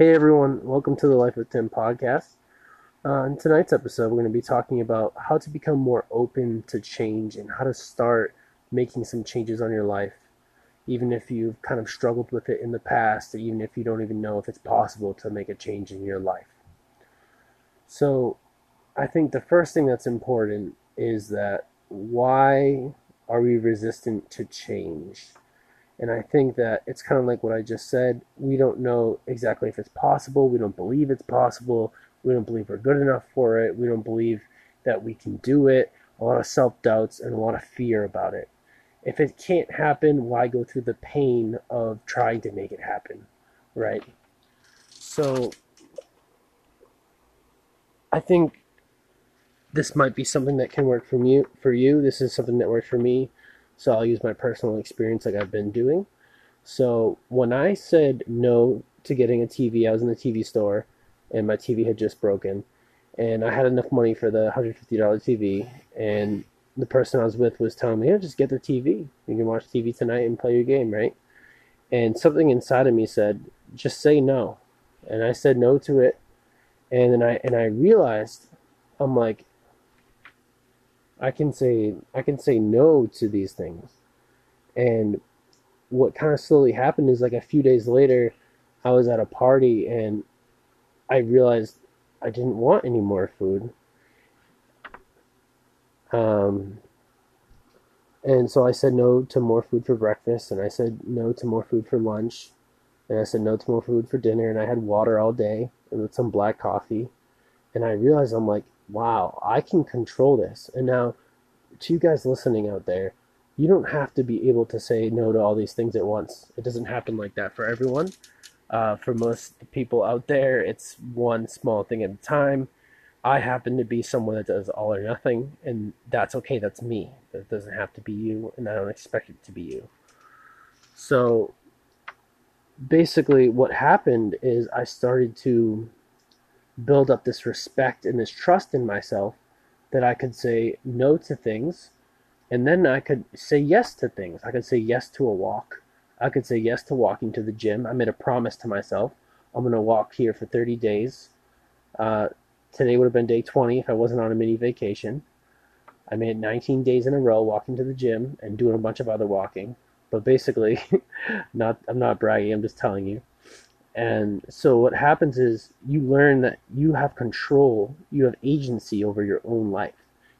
Hey everyone, welcome to the Life of Tim podcast. Uh, in tonight's episode, we're going to be talking about how to become more open to change and how to start making some changes on your life, even if you've kind of struggled with it in the past, even if you don't even know if it's possible to make a change in your life. So, I think the first thing that's important is that why are we resistant to change? And I think that it's kind of like what I just said. We don't know exactly if it's possible. We don't believe it's possible. We don't believe we're good enough for it. We don't believe that we can do it. A lot of self doubts and a lot of fear about it. If it can't happen, why go through the pain of trying to make it happen? Right? So I think this might be something that can work for you for you. This is something that worked for me. So I'll use my personal experience like I've been doing. So when I said no to getting a TV, I was in the TV store and my TV had just broken. And I had enough money for the $150 TV. And the person I was with was telling me, yeah, just get the TV. You can watch TV tonight and play your game, right? And something inside of me said, just say no. And I said no to it. And then I and I realized I'm like, I can say I can say no to these things. And what kind of slowly happened is like a few days later, I was at a party and I realized I didn't want any more food. Um, and so I said no to more food for breakfast, and I said no to more food for lunch, and I said no to more food for dinner, and I had water all day and with some black coffee. And I realized I'm like, wow, I can control this. And now, to you guys listening out there, you don't have to be able to say no to all these things at once. It doesn't happen like that for everyone. Uh, for most people out there, it's one small thing at a time. I happen to be someone that does all or nothing, and that's okay. That's me. That doesn't have to be you, and I don't expect it to be you. So, basically, what happened is I started to build up this respect and this trust in myself that I could say no to things and then I could say yes to things. I could say yes to a walk. I could say yes to walking to the gym. I made a promise to myself. I'm going to walk here for 30 days. Uh, today would have been day 20 if I wasn't on a mini vacation. I made 19 days in a row walking to the gym and doing a bunch of other walking. But basically, not I'm not bragging. I'm just telling you. And so what happens is you learn that you have control, you have agency over your own life.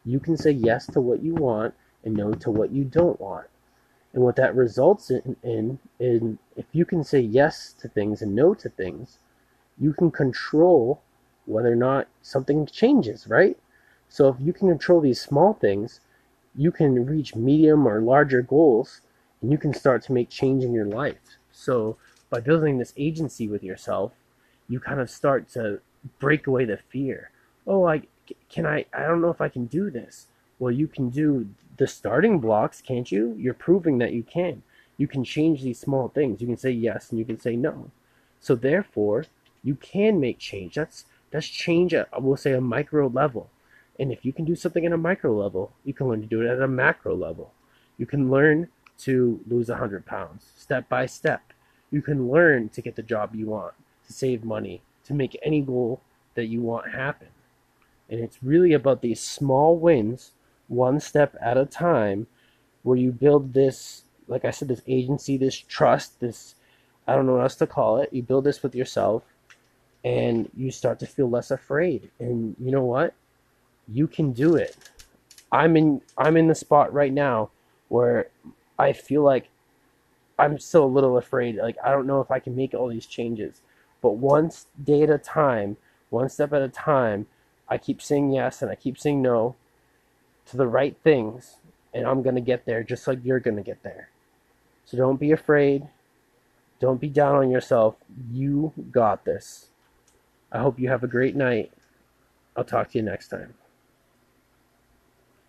You can say yes to what you want and no to what you don't want. And what that results in, in, in if you can say yes to things and no to things, you can control whether or not something changes, right? So if you can control these small things, you can reach medium or larger goals and you can start to make change in your life. So by building this agency with yourself, you kind of start to break away the fear. Oh, I can I I don't know if I can do this. Well, you can do the starting blocks, can't you? You're proving that you can. You can change these small things. You can say yes and you can say no. So therefore, you can make change. That's that's change at we'll say a micro level. And if you can do something at a micro level, you can learn to do it at a macro level. You can learn to lose 100 pounds step by step you can learn to get the job you want, to save money, to make any goal that you want happen. And it's really about these small wins, one step at a time, where you build this, like I said, this agency, this trust, this, I don't know what else to call it. You build this with yourself and you start to feel less afraid. And you know what? You can do it. I'm in I'm in the spot right now where I feel like I'm still a little afraid. Like I don't know if I can make all these changes. But one day at a time, one step at a time, I keep saying yes and I keep saying no to the right things, and I'm gonna get there just like you're gonna get there. So don't be afraid. Don't be down on yourself. You got this. I hope you have a great night. I'll talk to you next time.